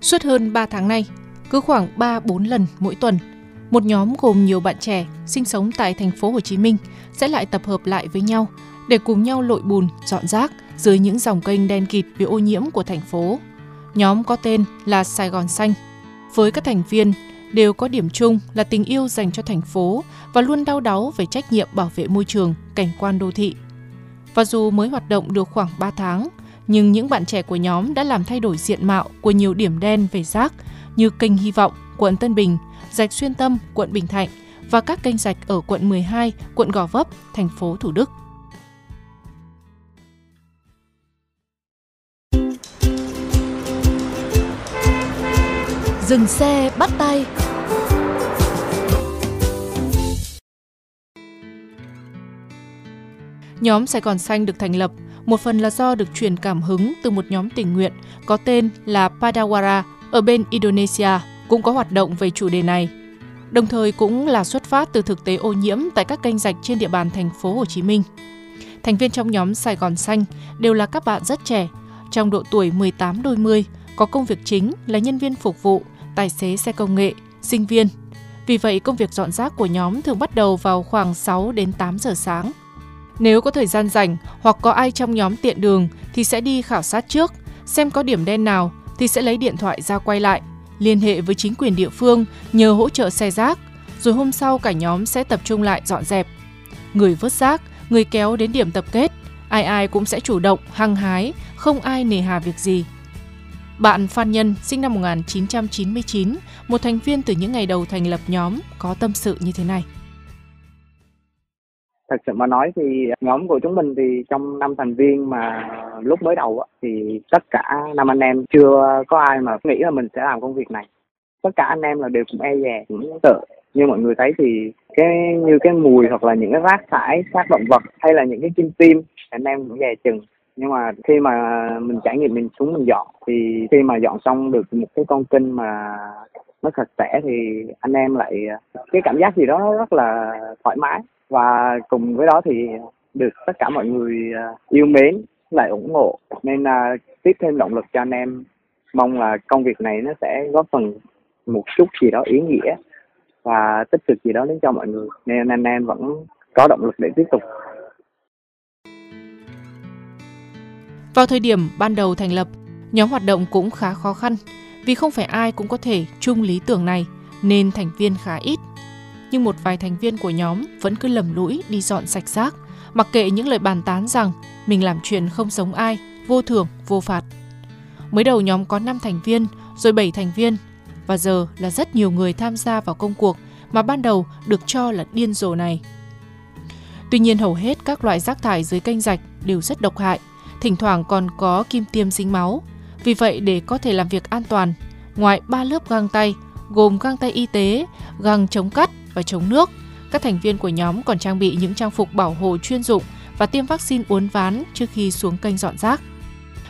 Suốt hơn 3 tháng nay, cứ khoảng 3-4 lần mỗi tuần, một nhóm gồm nhiều bạn trẻ sinh sống tại thành phố Hồ Chí Minh sẽ lại tập hợp lại với nhau để cùng nhau lội bùn, dọn rác dưới những dòng kênh đen kịt vì ô nhiễm của thành phố. Nhóm có tên là Sài Gòn Xanh. Với các thành viên đều có điểm chung là tình yêu dành cho thành phố và luôn đau đáu về trách nhiệm bảo vệ môi trường, cảnh quan đô thị. Và dù mới hoạt động được khoảng 3 tháng, nhưng những bạn trẻ của nhóm đã làm thay đổi diện mạo của nhiều điểm đen về rác như kênh Hy vọng, quận Tân Bình, rạch Xuyên Tâm, quận Bình Thạnh và các kênh rạch ở quận 12, quận Gò Vấp, thành phố Thủ Đức. Dừng xe bắt tay Nhóm Sài Gòn Xanh được thành lập một phần là do được truyền cảm hứng từ một nhóm tình nguyện có tên là Padawara ở bên Indonesia cũng có hoạt động về chủ đề này. Đồng thời cũng là xuất phát từ thực tế ô nhiễm tại các kênh rạch trên địa bàn thành phố Hồ Chí Minh. Thành viên trong nhóm Sài Gòn Xanh đều là các bạn rất trẻ, trong độ tuổi 18 đôi mươi, có công việc chính là nhân viên phục vụ, tài xế xe công nghệ, sinh viên. Vì vậy, công việc dọn rác của nhóm thường bắt đầu vào khoảng 6 đến 8 giờ sáng. Nếu có thời gian rảnh hoặc có ai trong nhóm tiện đường thì sẽ đi khảo sát trước, xem có điểm đen nào thì sẽ lấy điện thoại ra quay lại, liên hệ với chính quyền địa phương nhờ hỗ trợ xe rác, rồi hôm sau cả nhóm sẽ tập trung lại dọn dẹp. Người vớt rác, người kéo đến điểm tập kết, ai ai cũng sẽ chủ động, hăng hái, không ai nề hà việc gì. Bạn Phan Nhân, sinh năm 1999, một thành viên từ những ngày đầu thành lập nhóm, có tâm sự như thế này thật sự mà nói thì nhóm của chúng mình thì trong năm thành viên mà lúc mới đầu á, thì tất cả năm anh em chưa có ai mà nghĩ là mình sẽ làm công việc này. Tất cả anh em là đều cũng e dè cũng sợ. Như mọi người thấy thì cái như cái mùi hoặc là những cái rác thải xác động vật hay là những cái kim tim anh em cũng dè chừng nhưng mà khi mà mình trải nghiệm, mình xuống mình dọn, thì khi mà dọn xong được một cái con kênh mà nó sạch sẽ thì anh em lại, cái cảm giác gì đó rất là thoải mái. Và cùng với đó thì được tất cả mọi người à, yêu mến, lại ủng hộ. Nên là tiếp thêm động lực cho anh em. Mong là công việc này nó sẽ góp phần một chút gì đó ý nghĩa và tích cực gì đó đến cho mọi người. Nên anh em vẫn có động lực để tiếp tục. Vào thời điểm ban đầu thành lập, nhóm hoạt động cũng khá khó khăn vì không phải ai cũng có thể chung lý tưởng này nên thành viên khá ít. Nhưng một vài thành viên của nhóm vẫn cứ lầm lũi đi dọn sạch rác, mặc kệ những lời bàn tán rằng mình làm chuyện không giống ai, vô thưởng, vô phạt. Mới đầu nhóm có 5 thành viên, rồi 7 thành viên, và giờ là rất nhiều người tham gia vào công cuộc mà ban đầu được cho là điên rồ này. Tuy nhiên hầu hết các loại rác thải dưới kênh rạch đều rất độc hại, thỉnh thoảng còn có kim tiêm dính máu. Vì vậy để có thể làm việc an toàn, ngoài 3 lớp găng tay gồm găng tay y tế, găng chống cắt và chống nước, các thành viên của nhóm còn trang bị những trang phục bảo hộ chuyên dụng và tiêm vaccine uốn ván trước khi xuống kênh dọn rác.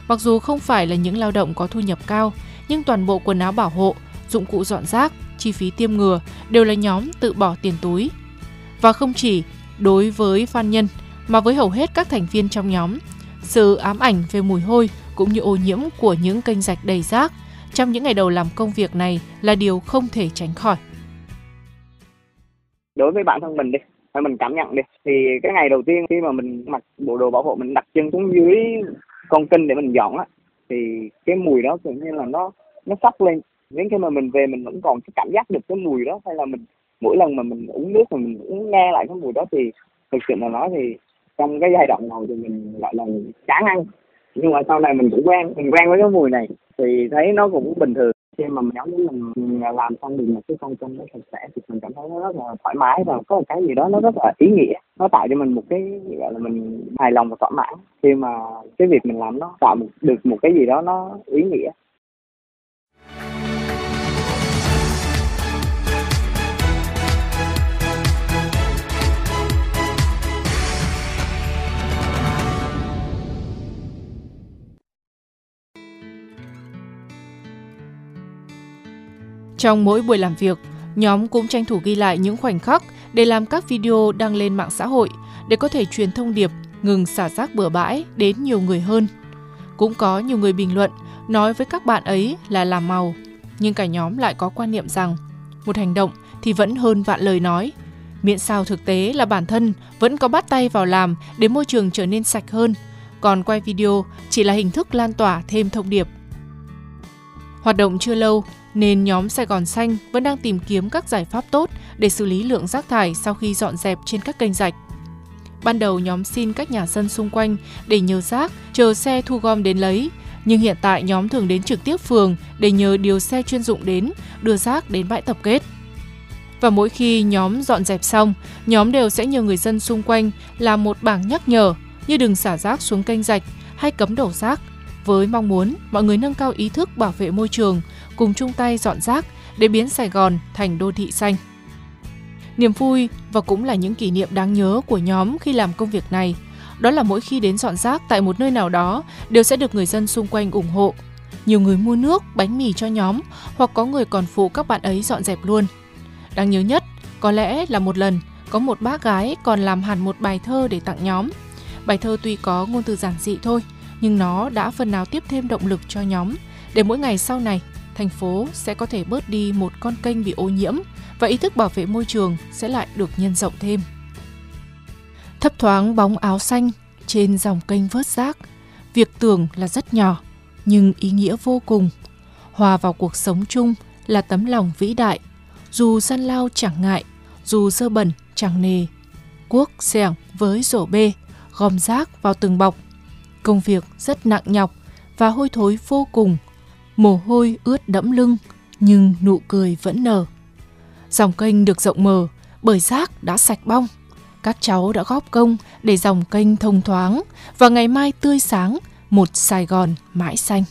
Mặc dù không phải là những lao động có thu nhập cao, nhưng toàn bộ quần áo bảo hộ, dụng cụ dọn rác, chi phí tiêm ngừa đều là nhóm tự bỏ tiền túi. Và không chỉ đối với Phan Nhân, mà với hầu hết các thành viên trong nhóm, sự ám ảnh về mùi hôi cũng như ô nhiễm của những kênh rạch đầy rác trong những ngày đầu làm công việc này là điều không thể tránh khỏi. đối với bản thân mình đi, hay mình cảm nhận đi, thì cái ngày đầu tiên khi mà mình mặc bộ đồ bảo hộ, mình đặt chân xuống dưới con kênh để mình dọn á, thì cái mùi đó tự nhiên là nó nó sắp lên đến khi mà mình về mình vẫn còn cái cảm giác được cái mùi đó, hay là mình, mỗi lần mà mình uống nước mà mình uống nghe lại cái mùi đó thì thực sự mà nói thì trong cái giai đoạn đầu thì mình, gọi là, chán ăn. Nhưng mà sau này mình cũng quen, mình quen với cái mùi này thì thấy nó cũng bình thường. Khi mà nếu như mình làm xong được một cái con kênh nó sạch sẽ thì mình cảm thấy nó rất là thoải mái và có một cái gì đó nó rất là ý nghĩa. Nó tạo cho mình một cái, gọi là, mình hài lòng và thỏa mãn khi mà cái việc mình làm nó tạo được một cái gì đó nó ý nghĩa. Trong mỗi buổi làm việc, nhóm cũng tranh thủ ghi lại những khoảnh khắc để làm các video đăng lên mạng xã hội để có thể truyền thông điệp ngừng xả rác bừa bãi đến nhiều người hơn. Cũng có nhiều người bình luận nói với các bạn ấy là làm màu, nhưng cả nhóm lại có quan niệm rằng một hành động thì vẫn hơn vạn lời nói. Miễn sao thực tế là bản thân vẫn có bắt tay vào làm để môi trường trở nên sạch hơn, còn quay video chỉ là hình thức lan tỏa thêm thông điệp. Hoạt động chưa lâu nên nhóm Sài Gòn Xanh vẫn đang tìm kiếm các giải pháp tốt để xử lý lượng rác thải sau khi dọn dẹp trên các kênh rạch. Ban đầu nhóm xin các nhà dân xung quanh để nhờ rác, chờ xe thu gom đến lấy, nhưng hiện tại nhóm thường đến trực tiếp phường để nhờ điều xe chuyên dụng đến, đưa rác đến bãi tập kết. Và mỗi khi nhóm dọn dẹp xong, nhóm đều sẽ nhờ người dân xung quanh làm một bảng nhắc nhở như đừng xả rác xuống kênh rạch hay cấm đổ rác, với mong muốn mọi người nâng cao ý thức bảo vệ môi trường, cùng chung tay dọn rác để biến Sài Gòn thành đô thị xanh. Niềm vui và cũng là những kỷ niệm đáng nhớ của nhóm khi làm công việc này. Đó là mỗi khi đến dọn rác tại một nơi nào đó đều sẽ được người dân xung quanh ủng hộ. Nhiều người mua nước, bánh mì cho nhóm hoặc có người còn phụ các bạn ấy dọn dẹp luôn. Đáng nhớ nhất, có lẽ là một lần có một bác gái còn làm hẳn một bài thơ để tặng nhóm. Bài thơ tuy có ngôn từ giản dị thôi, nhưng nó đã phần nào tiếp thêm động lực cho nhóm để mỗi ngày sau này thành phố sẽ có thể bớt đi một con kênh bị ô nhiễm và ý thức bảo vệ môi trường sẽ lại được nhân rộng thêm. Thấp thoáng bóng áo xanh trên dòng kênh vớt rác, việc tưởng là rất nhỏ nhưng ý nghĩa vô cùng. Hòa vào cuộc sống chung là tấm lòng vĩ đại, dù gian lao chẳng ngại, dù dơ bẩn chẳng nề. Quốc xẻng với rổ bê, gom rác vào từng bọc. Công việc rất nặng nhọc và hôi thối vô cùng – mồ hôi ướt đẫm lưng, nhưng nụ cười vẫn nở. Dòng kênh được rộng mở bởi rác đã sạch bong. Các cháu đã góp công để dòng kênh thông thoáng và ngày mai tươi sáng, một Sài Gòn mãi xanh.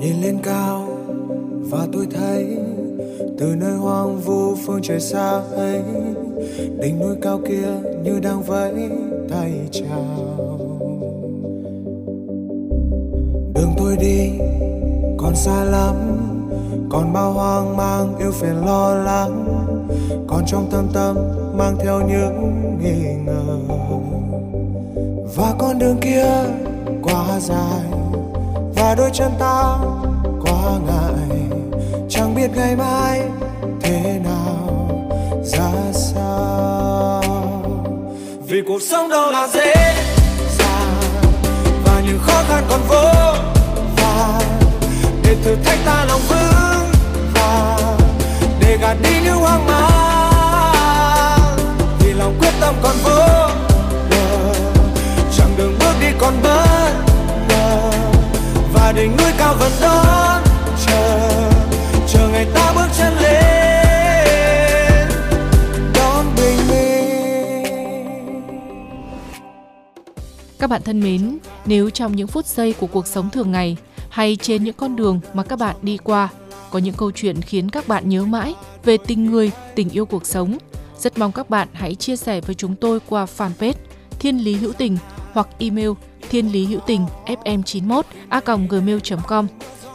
Nhìn lên cao và tôi thấy từ nơi hoang vu phương trời xa ấy, đỉnh núi cao kia như đang vẫy tay chào. Đường tôi đi, còn xa lắm, còn bao hoang mang yêu phiền lo lắng, còn trong tâm tâm mang theo những nghi ngờ. Và con đường kia quá dài, và đôi chân ta quá ngại chẳng biết ngày mai thế nào, ra sao. Vì cuộc sống đâu là dễ dàng, và những khó khăn còn vô và để thử thách ta lòng vững và để gạt đi những hoang mang. Vì lòng quyết tâm còn vô bờ chặng đường bước đi còn bất ngờ. Và đỉnh núi cao vẫn đón ngày ta bước chân lên. Đón bình minh các bạn thân mến, nếu trong những phút giây của cuộc sống thường ngày hay trên những con đường mà các bạn đi qua, có những câu chuyện khiến các bạn nhớ mãi về tình người, tình yêu cuộc sống, rất mong các bạn hãy chia sẻ với chúng tôi qua fanpage Thiên Lý Hữu Tình hoặc email thiên lý hữu tình fm91 a gmail.com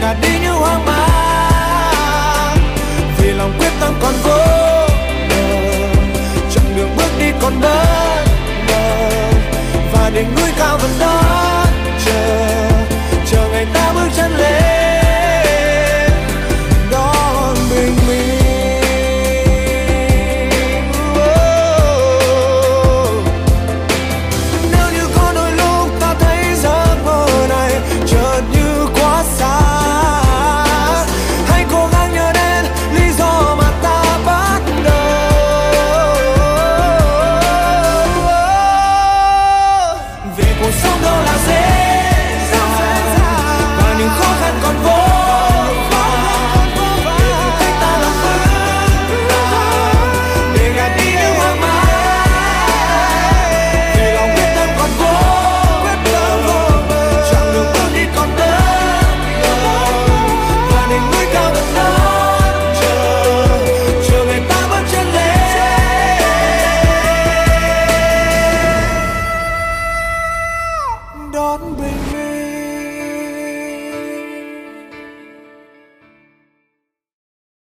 gạt đi những hoang mang. Vì lòng quyết tâm còn vô bờ chặng đường bước đi còn bất ngờ. Và đỉnh núi cao vẫn đó chờ chờ ngày ta bước chân lên.